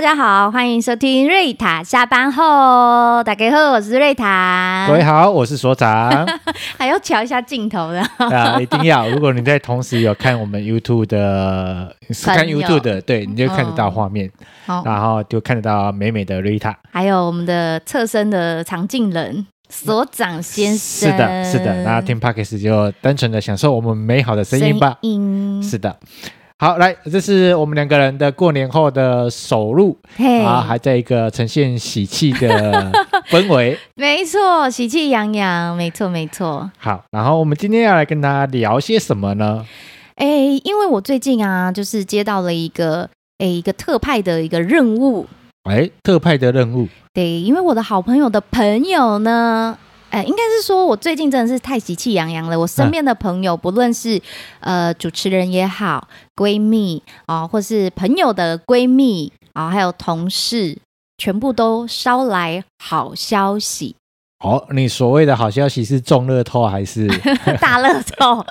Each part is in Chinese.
大家好，欢迎收听瑞塔下班后。大家好，我是瑞塔。各位好，我是所长。还要瞧一下镜头的 啊，一定要。如果你在同时有看我们 YouTube 的，是看 YouTube 的，对，你就看得到画面，嗯、然后就看得到美美的瑞塔，还有我们的侧身的常进人所长先生。是的，是的。那听 Podcast 就单纯的享受我们美好的声音吧。音是的。好，来，这是我们两个人的过年后的首录.啊，还在一个呈现喜气的 氛围，没错，喜气洋洋，没错，没错。好，然后我们今天要来跟大家聊些什么呢？哎，因为我最近啊，就是接到了一个，哎，一个特派的一个任务，哎，特派的任务，对，因为我的好朋友的朋友呢。哎，应该是说，我最近真的是太喜气洋洋了。我身边的朋友，不论是呃主持人也好，闺蜜啊、呃，或是朋友的闺蜜啊、呃，还有同事，全部都捎来好消息。哦，你所谓的好消息是中乐透还是？大乐透？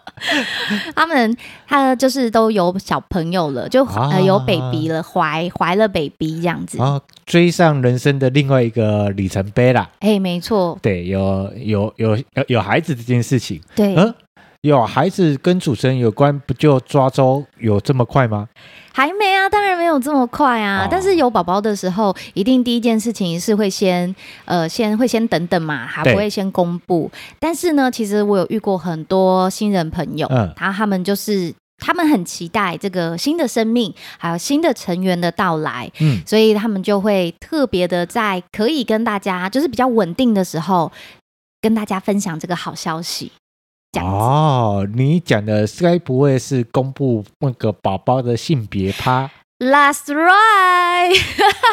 他们他就是都有小朋友了，就、啊、呃有 baby 了，怀怀了 baby 这样子。啊，追上人生的另外一个里程碑啦。哎，没错，对，有有有有有孩子这件事情，对，嗯，有孩子跟主持人有关，不就抓周有这么快吗？还没啊，当然没有这么快啊。哦、但是有宝宝的时候，一定第一件事情是会先，呃，先会先等等嘛，还不会先公布。但是呢，其实我有遇过很多新人朋友，嗯，然后他们就是他们很期待这个新的生命，还有新的成员的到来，嗯，所以他们就会特别的在可以跟大家就是比较稳定的时候，跟大家分享这个好消息。哦，你讲的该不会是公布那个宝宝的性别趴？Last right，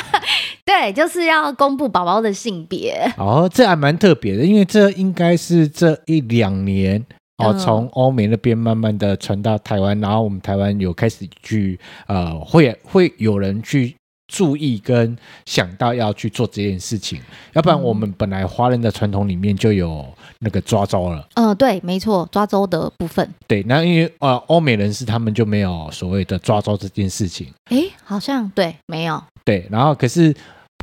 对，就是要公布宝宝的性别。哦，这还蛮特别的，因为这应该是这一两年哦，从欧美那边慢慢的传到台湾，然后我们台湾有开始去呃，会会有人去。注意跟想到要去做这件事情，要不然我们本来华人的传统里面就有那个抓周了。嗯、呃，对，没错，抓周的部分。对，那因为呃，欧美人士他们就没有所谓的抓周这件事情。诶，好像对，没有。对，然后可是。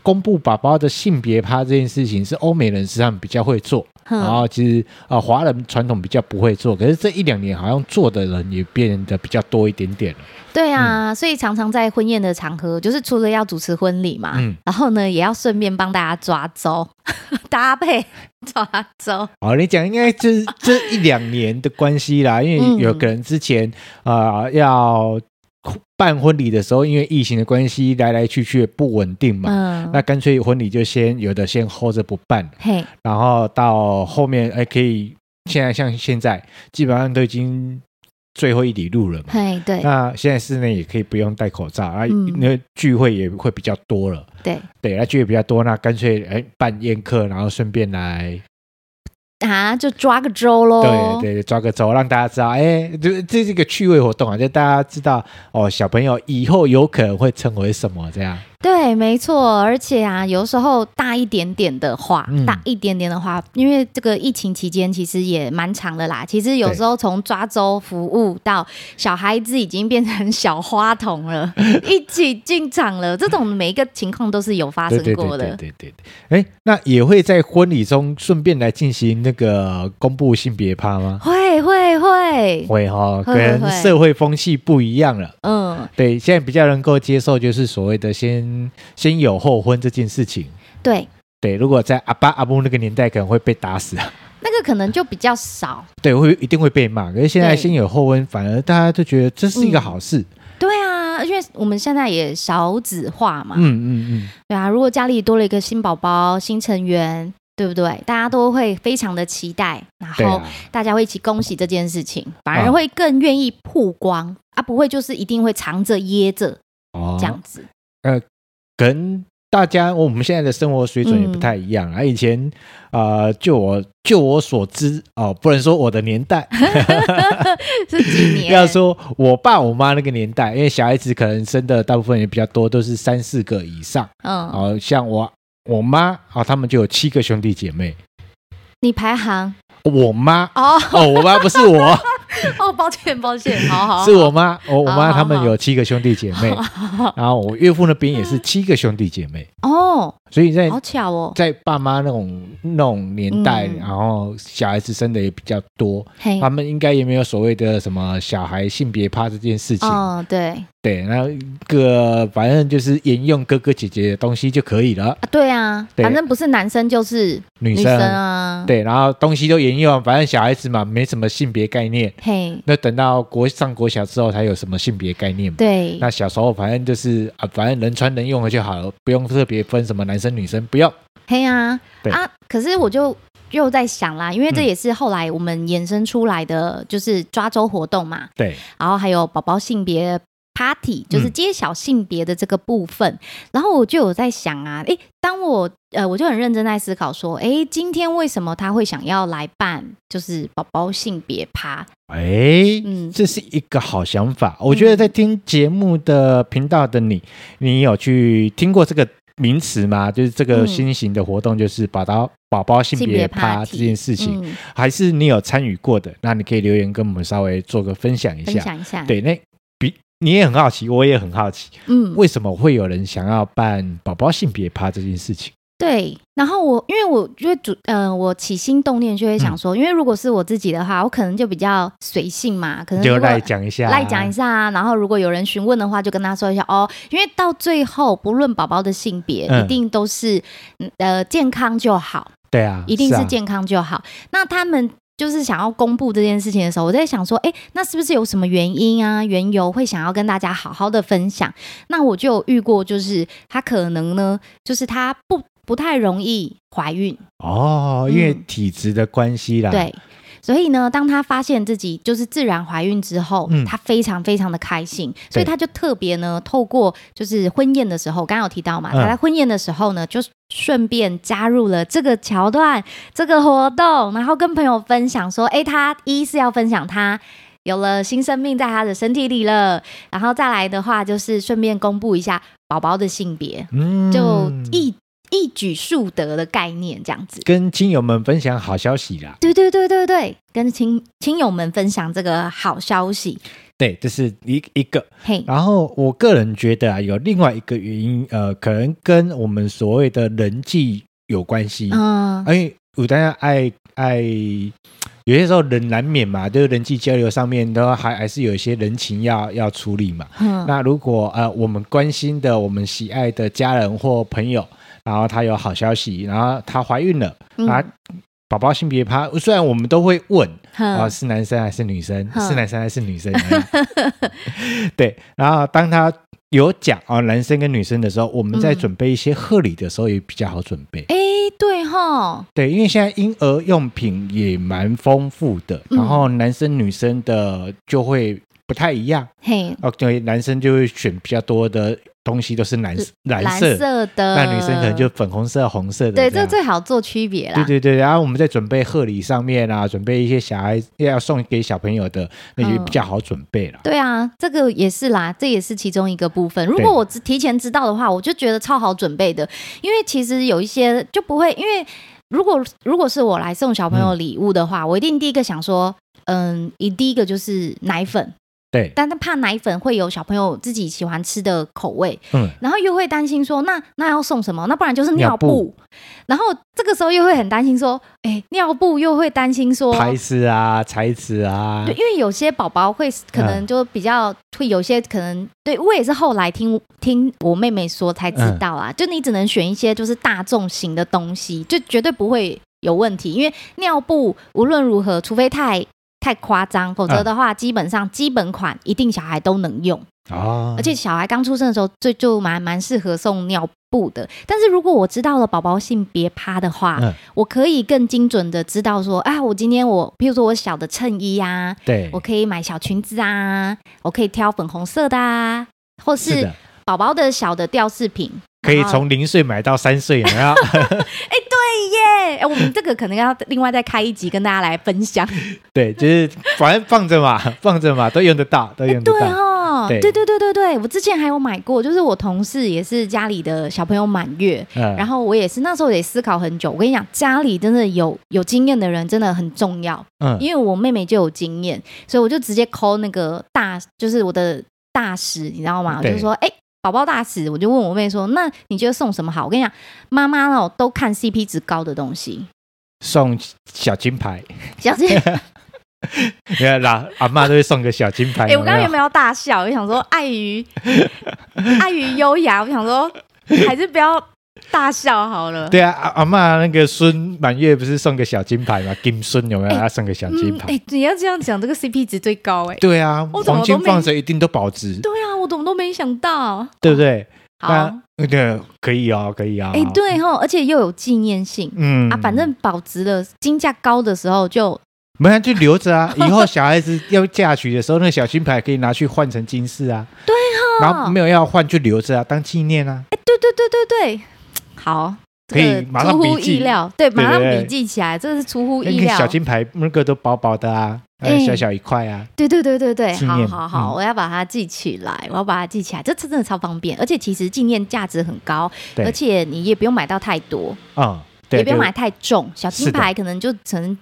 公布宝宝的性别趴这件事情是欧美人士他们比较会做，嗯、然后其实啊华人传统比较不会做，可是这一两年好像做的人也变得比较多一点点了。对啊，嗯、所以常常在婚宴的场合，就是除了要主持婚礼嘛，嗯、然后呢也要顺便帮大家抓周，搭配抓周。哦，你讲应该就是这一两年的关系啦，因为有可能之前啊、呃、要。办婚礼的时候，因为疫情的关系，来来去去也不稳定嘛，嗯、那干脆婚礼就先有的先 hold 着不办，然后到后面哎可以，现在像现在基本上都已经最后一里路了嘛，对，那现在室内也可以不用戴口罩啊，那聚会也会比较多了，对。对，那聚会比较多，那干脆哎办宴客，然后顺便来。啊，就抓个周喽！对对，抓个周，让大家知道，哎，这这是一个趣味活动啊，就大家知道哦，小朋友以后有可能会成为什么这样。对，没错，而且啊，有时候大一点点的话，嗯、大一点点的话，因为这个疫情期间其实也蛮长的啦。其实有时候从抓周服务到小孩子已经变成小花童了，一起进场了，这种每一个情况都是有发生过的。对对对对对。哎，那也会在婚礼中顺便来进行那个公布性别趴吗？会会会会哈，跟社会风气不一样了。嗯，对，现在比较能够接受就是所谓的先。先有后婚这件事情，对对，如果在阿爸阿母那个年代，可能会被打死啊。那个可能就比较少，对，会一定会被骂。可是现在先有后婚，反而大家都觉得这是一个好事。嗯、对啊，因为我们现在也少子化嘛，嗯嗯嗯，嗯对啊。如果家里多了一个新宝宝、新成员，对不对？大家都会非常的期待，然后大家会一起恭喜这件事情，反而会更愿意曝光，啊，啊，不会就是一定会藏着掖着哦这样子，呃。跟大家，我们现在的生活水准也不太一样啊。嗯、以前啊、呃，就我就我所知哦，不能说我的年代，是几年？要说我爸我妈那个年代，因为小孩子可能生的大部分也比较多，都是三四个以上。嗯，哦，像我我妈啊、哦，他们就有七个兄弟姐妹。你排行？我妈哦哦，我妈不是我。哦，抱歉抱歉，好好，好，是我妈，我我妈他们有七个兄弟姐妹，然后我岳父那边也是七个兄弟姐妹。哦。所以在好巧哦，在爸妈那种那种年代，嗯、然后小孩子生的也比较多，他们应该也没有所谓的什么小孩性别怕这件事情。哦，对对，然后个反正就是沿用哥哥姐姐的东西就可以了。啊对啊，对反正不是男生就是女生啊。对，然后东西都沿用，反正小孩子嘛没什么性别概念。嘿，那等到国上国小之后才有什么性别概念嘛。对，那小时候反正就是啊，反正能穿能用的就好了，不用特别分什么男生。女生不用，嘿啊啊！可是我就又在想啦，因为这也是后来我们衍生出来的，就是抓周活动嘛。对，然后还有宝宝性别 party，就是揭晓性别的这个部分。嗯、然后我就有在想啊，诶，当我呃，我就很认真在思考说，诶，今天为什么他会想要来办，就是宝宝性别趴？诶，嗯，这是一个好想法。我觉得在听节目的频道的你，你有去听过这个？名词嘛，就是这个新型的活动，就是宝宝宝宝性别趴这件事情，嗯、还是你有参与过的？那你可以留言跟我们稍微做个分享一下。分享一下。对，那比你也很好奇，我也很好奇，嗯，为什么会有人想要办宝宝性别趴这件事情？对，然后我因为我就会主，呃，我起心动念就会想说，嗯、因为如果是我自己的话，我可能就比较随性嘛，可能就来讲一下，来讲一下，啊然后如果有人询问的话，就跟他说一下哦，因为到最后不论宝宝的性别，嗯、一定都是呃健康就好，对啊，一定是健康就好。啊、那他们就是想要公布这件事情的时候，我在想说，哎，那是不是有什么原因啊、缘由会想要跟大家好好的分享？那我就有遇过，就是他可能呢，就是他不。不太容易怀孕哦，因为体质的关系啦。嗯、对，所以呢，当他发现自己就是自然怀孕之后，嗯、他非常非常的开心，所以他就特别呢，透过就是婚宴的时候，刚刚有提到嘛，他在婚宴的时候呢，嗯、就顺便加入了这个桥段、这个活动，然后跟朋友分享说，哎，他一是要分享他有了新生命在他的身体里了，然后再来的话就是顺便公布一下宝宝的性别，嗯，就一。一举数得的概念，这样子跟亲友们分享好消息啦。对对对对对，跟亲亲友们分享这个好消息。对，这是一一个。嘿，然后我个人觉得啊，有另外一个原因，呃，可能跟我们所谓的人际有关系。嗯，因为有大家爱爱，有些时候人难免嘛，就是人际交流上面都还还是有一些人情要要处理嘛。嗯，那如果呃我们关心的、我们喜爱的家人或朋友。然后她有好消息，然后她怀孕了，嗯、啊，宝宝性别趴，虽然我们都会问，啊呵，是男生还是女生？是男生还是女生？对，然后当她有讲啊，男生跟女生的时候，我们在准备一些贺礼的时候也比较好准备。哎、嗯，对哈，对，因为现在婴儿用品也蛮丰富的，然后男生女生的就会不太一样。嘿，哦，对，男生就会选比较多的。东西都是蓝蓝色，蓝色的，那女生可能就粉红色、红色的。对，这最好做区别啦。对对对，然后我们在准备贺礼上面啊，准备一些小孩要送给小朋友的，那就比较好准备了。对啊，这个也是啦，这也是其中一个部分。如果我提前知道的话，我就觉得超好准备的，因为其实有一些就不会，因为如果如果是我来送小朋友礼物的话，我一定第一个想说，嗯，一第一个就是奶粉。对，但他怕奶粉会有小朋友自己喜欢吃的口味，嗯，然后又会担心说，那那要送什么？那不然就是尿布，尿布。然后这个时候又会很担心说，哎，尿布又会担心说牌子啊、材质啊，对，因为有些宝宝会可能就比较、嗯、会有些可能，对我也是后来听听我妹妹说才知道啊，嗯、就你只能选一些就是大众型的东西，就绝对不会有问题，因为尿布无论如何，除非太。太夸张，否则的话，基本上基本款一定小孩都能用哦。而且小孩刚出生的时候，就就蛮蛮适合送尿布的。但是如果我知道了宝宝性别趴的话，嗯、我可以更精准的知道说，啊，我今天我，譬如说我小的衬衣啊，对，我可以买小裙子啊，我可以挑粉红色的啊，或是宝宝的小的吊饰品。可以从零岁买到三岁，然后，哎，对耶，哎，我们这个可能要另外再开一集跟大家来分享。对，就是反正放着嘛，放着嘛，都用得到，都用得到。对哦，哦，对对对对对，我之前还有买过，就是我同事也是家里的小朋友满月，嗯、然后我也是那时候也思考很久。我跟你讲，家里真的有有经验的人真的很重要，嗯，因为我妹妹就有经验，所以我就直接 call 那个大，就是我的大使，你知道吗？我就说，哎，宝宝大使，我就问我妹说，那你觉得送什么好？我跟你讲，妈妈哦都看 CP 值高的东西，送小金牌，小金牌。你看，老阿妈都会送个小金牌。哎、欸，我刚刚有没有大笑？我想说，碍于碍于优雅，我想说，还是不要大笑好了。对啊，阿阿妈那个孙满月不是送个小金牌吗？金孙有没有？要送个小金牌。哎、欸嗯欸，你要这样讲，这个 CP 值最高哎、欸。对啊，黄金放着一定都保值。对啊，我怎么都没想到，对不对？好，那个可以哦，可以啊。哎、欸，对哈，而且又有纪念性。嗯啊，反正保值的金价高的时候就。没有就留着啊，以后小孩子要嫁娶的时候，那个小金牌可以拿去换成金饰啊。对哈、哦，然后没有要换就留着啊，当纪念啊。哎，对对对对对，好，可以马上笔记。对，马上笔记起来，这是出乎意料。小金牌那个都薄薄的啊，小小一块啊。对对对对对，好好好，我要把它记起来，我要把它记起来，这真的超方便，而且其实纪念价值很高，而且你也不用买到太多啊，也不用买太重，小金牌可能就成。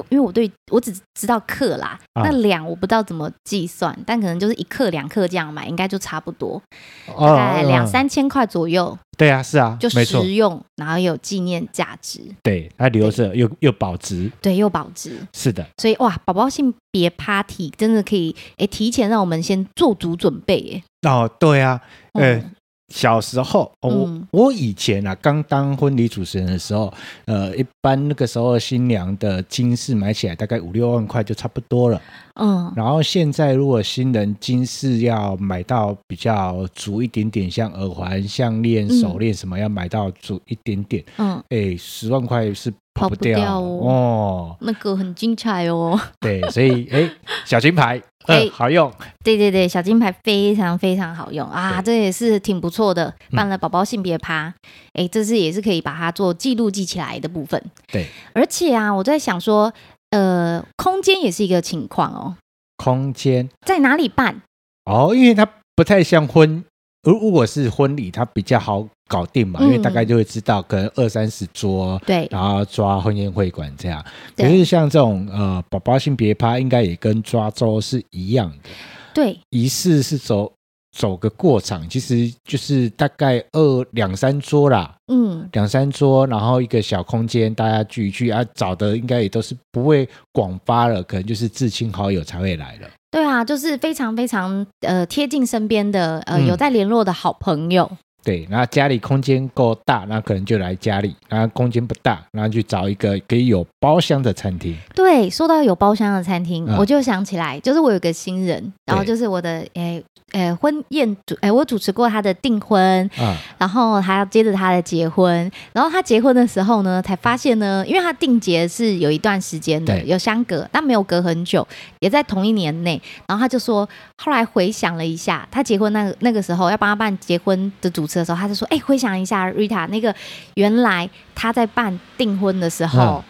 我因为我对我只知道克啦，啊、那两我不知道怎么计算，但可能就是一克两克这样买，应该就差不多，大概两三千块左右。对啊，是啊，就实用，然后有纪念价值。对，它留着又又保值。对，又保值。是的，所以哇，宝宝性别 Party 真的可以哎，提前让我们先做足准备哎。哦，对啊，嗯。嗯小时候，我、嗯、我以前啊，刚当婚礼主持人的时候，呃，一般那个时候新娘的金饰买起来大概五六万块就差不多了。嗯，然后现在如果新人金饰要买到比较足一点点，像耳环、项链、手链什么，要买到足一点点。嗯，哎，十万块是。跑不掉，哦，哦，那个很精彩哦。对，所以哎，小金牌，哎、呃，好用。对对对，小金牌非常非常好用啊，这也是挺不错的。办了宝宝性别趴，哎、嗯，这是也是可以把它做记录记起来的部分。对，而且啊，我在想说，呃，空间也是一个情况哦。空间在哪里办？哦，因为它不太像婚。如如果是婚礼，它比较好搞定嘛，因为大概就会知道，可能二三十桌，对，然后抓婚宴会馆这样。可是像这种呃宝宝性别趴，应该也跟抓周是一样的。对，仪式是走走个过场，其实就是大概二两三桌啦，嗯，两三桌，然后一个小空间，大家聚一聚啊，找的应该也都是不会广发了，可能就是至亲好友才会来了。对啊，就是非常非常呃贴近身边的呃有在联络的好朋友。嗯、对，然后家里空间够大，那可能就来家里；然后空间不大，然后去找一个可以有包厢的餐厅。对，说到有包厢的餐厅，嗯、我就想起来，就是我有个新人，然后就是我的诶。呃，婚宴主，哎，我主持过他的订婚，啊、然后还要接着他的结婚，然后他结婚的时候呢，才发现呢，因为他订结是有一段时间的，有相隔，但没有隔很久，也在同一年内，然后他就说，后来回想了一下，他结婚那个那个时候要帮他办结婚的主持的时候，他就说，哎，回想一下，Rita 那个原来他在办订婚的时候，嗯、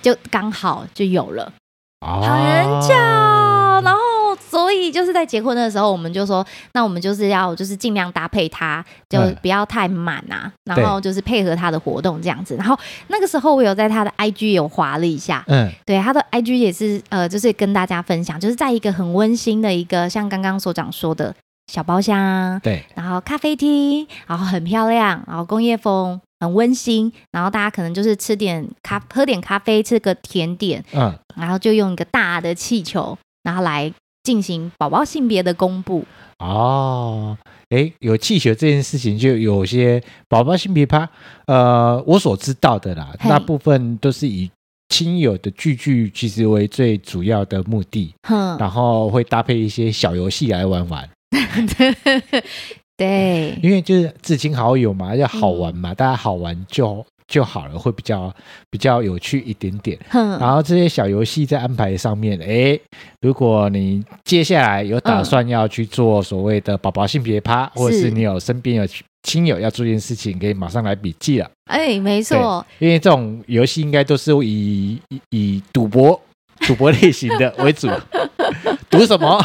就刚好就有了，很巧，然后。所以就是在结婚的时候，我们就说，那我们就是要就是尽量搭配他，就不要太满啊，嗯、然后就是配合他的活动这样子。然后那个时候我有在他的 IG 有划了一下，嗯，对，他的 IG 也是呃，就是跟大家分享，就是在一个很温馨的一个像刚刚所长说的小包厢，对，然后咖啡厅，然后很漂亮，然后工业风，很温馨，然后大家可能就是吃点咖，喝点咖啡，吃个甜点，嗯，然后就用一个大的气球，然后来。进行宝宝性别的公布。哦，诶，有气球这件事情，就有些宝宝性别趴，呃，我所知道的啦，大部分都是以亲友的聚聚其实为最主要的目的，哼然后会搭配一些小游戏来玩玩，对，因为就是至亲好友嘛，要好玩嘛，嗯、大家好玩就。就好了，会比较比较有趣一点点。嗯、然后这些小游戏在安排上面，哎，如果你接下来有打算要去做所谓的宝宝性别趴，嗯、或者是你有身边有亲友要做这件事情，可以马上来笔记了。哎，没错，因为这种游戏应该都是以以赌博赌博类型的为主。赌什么？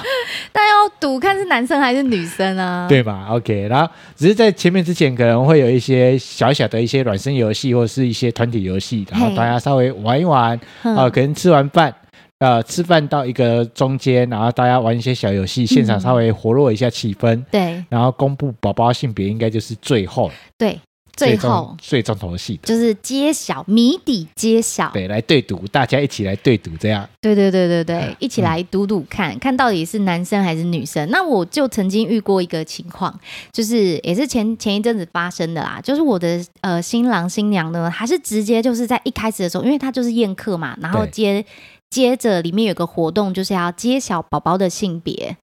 但要赌看是男生还是女生啊？对吧？OK，然后只是在前面之前可能会有一些小小的一些暖身游戏，或者是一些团体游戏，然后大家稍微玩一玩啊、可能吃完饭。呃，吃饭到一个中间，然后大家玩一些小游戏，现场稍微活络一下气氛。嗯、对，然后公布宝宝性别，应该就是最后。对，最后最重头戏就是揭晓谜底揭晓。对，来对赌，大家一起来对赌，这样。对对对对对，一起来赌赌看、嗯、看到底是男生还是女生。那我就曾经遇过一个情况，就是也是前前一阵子发生的啦，就是我的呃新郎新娘呢，还是直接就是在一开始的时候，因为他就是宴客嘛，然后接。接着里面有个活动，就是要揭晓宝宝的性别。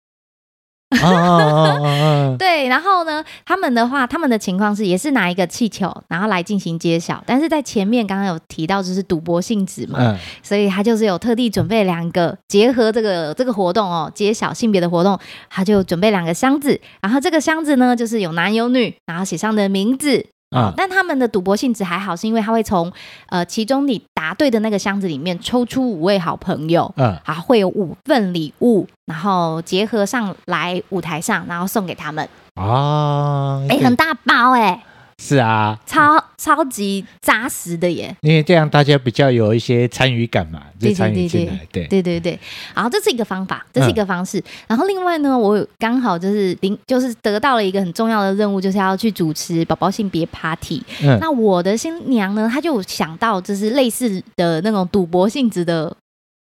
啊啊啊啊对，然后呢，他们的话，他们的情况是也是拿一个气球，然后来进行揭晓。但是在前面刚刚有提到，就是赌博性质嘛，嗯、所以他就是有特地准备两个结合这个这个活动哦，揭晓性别的活动，他就准备两个箱子，然后这个箱子呢，就是有男有女，然后写上的名字。啊、嗯！但他们的赌博性质还好，是因为他会从呃其中你答对的那个箱子里面抽出五位好朋友，嗯，啊，会有五份礼物，然后结合上来舞台上，然后送给他们。啊，哎、欸，很大包哎、欸。是啊，超超级扎实的耶！因为这样大家比较有一些参与感嘛，就参与进来，对对对对。然后这是一个方法，这是一个方式。嗯、然后另外呢，我刚好就是领，就是得到了一个很重要的任务，就是要去主持宝宝性别 party。嗯、那我的新娘呢，她就想到就是类似的那种赌博性质的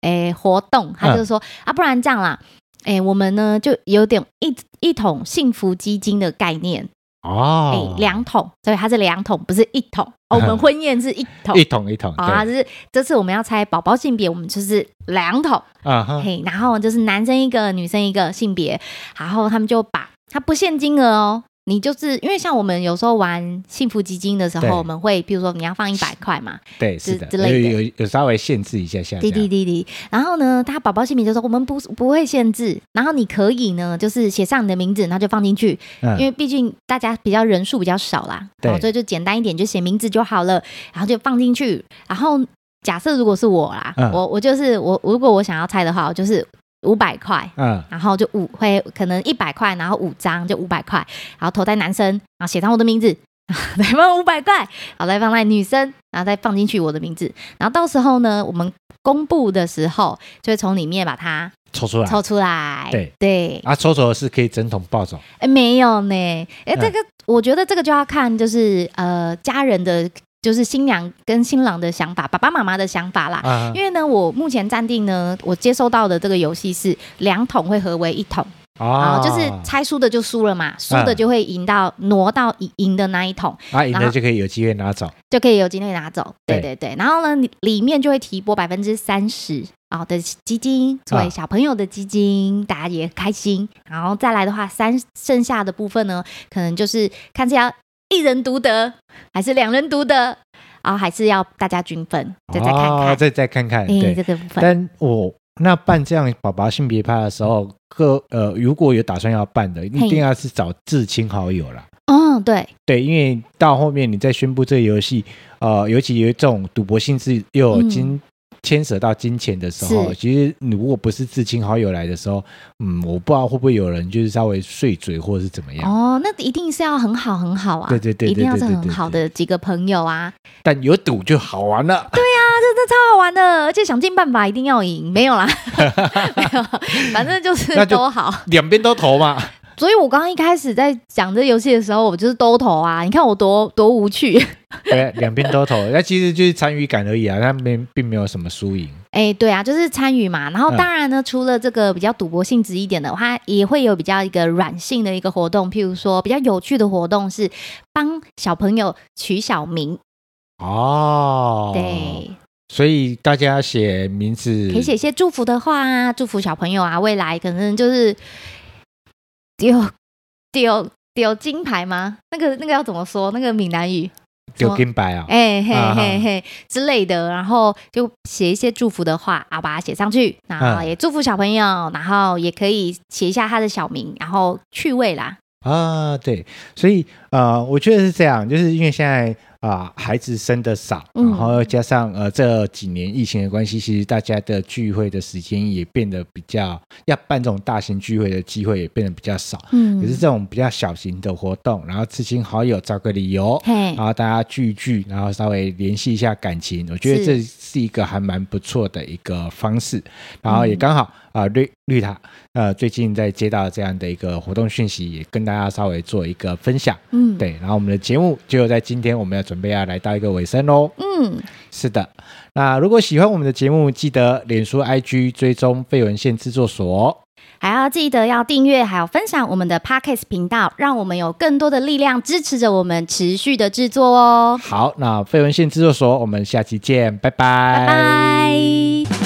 诶活动，她就说、嗯、啊，不然这样啦，诶，我们呢就有点一一桶幸福基金的概念。哦，哎两桶，所以它是两桶，不是一桶。哦，我们婚宴是一桶，一桶一桶。啊，就是这次我们要猜宝宝性别，我们就是两桶。啊哈，嘿，然后就是男生一个，女生一个性别，然后他们就把它不限金额哦。你就是因为像我们有时候玩幸福基金的时候，我们会比如说你要放一百块嘛，对，是的，之类的，有有有稍微限制一下下。滴滴滴滴。然后呢，他宝宝姓名就说我们不不会限制，然后你可以呢，就是写上你的名字，然后就放进去，嗯、因为毕竟大家比较人数比较少啦，对，所以就简单一点，就写名字就好了，然后就放进去。然后假设如果是我啦，嗯、我我就是我，如果我想要猜的话，我就是。五百块，嗯，然后就五会可能一百块，然后五张就五百块，然后投在男生，然后写上我的名字，再放五百块，然后再放在女生，然后再放进去我的名字，然后到时候呢，我们公布的时候就会从里面把它抽出来，抽出来，对。对，啊，抽走的是可以整桶抱走，哎，没有呢，哎，这个、嗯、我觉得这个就要看就是呃家人的。就是新娘跟新郎的想法，爸爸妈妈的想法啦。Uh -huh. 因为呢，我目前暂定呢，我接收到的这个游戏是两桶会合为一桶啊，uh. 就是猜输的就输了嘛，输的就会赢到挪到赢的那一桶，啊，赢的就可以有机会拿走，就可以有机会拿走。对对对，然后呢，里面就会提拨百分之三十啊的基金作为小朋友的基金，uh. 大家也开心。然后再来的话，三剩下的部分呢，可能就是看这样。一人独得还是两人独得，然后还是要大家均分，再再看看，哦、再再看看，对、欸、这个部分。但我那办这样宝宝性别派的时候，各呃如果有打算要办的，一定要是找至亲好友啦。哦，对对，因为到后面你再宣布这个游戏，呃，尤其有这种赌博性质又有金。嗯牵扯到金钱的时候，其实你如果不是至亲好友来的时候，嗯，我不知道会不会有人就是稍微碎嘴或者是怎么样。哦，那一定是要很好很好啊，对对对，一定要是很好的几个朋友啊。但有赌就好玩了。对呀、啊，这这超好玩的，而且想尽办法一定要赢。没有啦，没有，反正就是都好，两边都投嘛。所以我刚刚一开始在讲这游戏的时候，我就是都投啊！你看我多多无趣。对，两边都投，那 其实就是参与感而已啊，他们并没有什么输赢。哎、欸，对啊，就是参与嘛。然后当然呢，嗯、除了这个比较赌博性质一点的话，也会有比较一个软性的一个活动，譬如说比较有趣的活动是帮小朋友取小名。哦，对，所以大家写名字可以写一些祝福的话啊，祝福小朋友啊，未来可能就是。丢丢丢金牌吗？那个那个要怎么说？那个闽南语丢金牌啊！哎嘿嘿嘿之类的，然后就写一些祝福的话啊，把它写上去，然后也祝福小朋友，然后也可以写一下他的小名，然后趣味啦。啊，对，所以呃，我觉得是这样，就是因为现在啊，孩子生的少，然后加上呃这几年疫情的关系，其实大家的聚会的时间也变得比较，要办这种大型聚会的机会也变得比较少。嗯，可是这种比较小型的活动，然后知亲好友找个理由，然后大家聚一聚，然后稍微联系一下感情，我觉得这是一个还蛮不错的一个方式。然后也刚好啊绿绿塔呃最近在接到这样的一个活动讯息，也跟大家稍微做一个分享。嗯，对，然后我们的节目就在今天我们要。准备要来到一个尾声喽。嗯，是的。那如果喜欢我们的节目，记得脸书、IG 追踪费文献制作所，还要记得要订阅，还有分享我们的 Podcast 频道，让我们有更多的力量支持着我们持续的制作哦。好，那费文献制作所，我们下期见，拜拜。拜拜。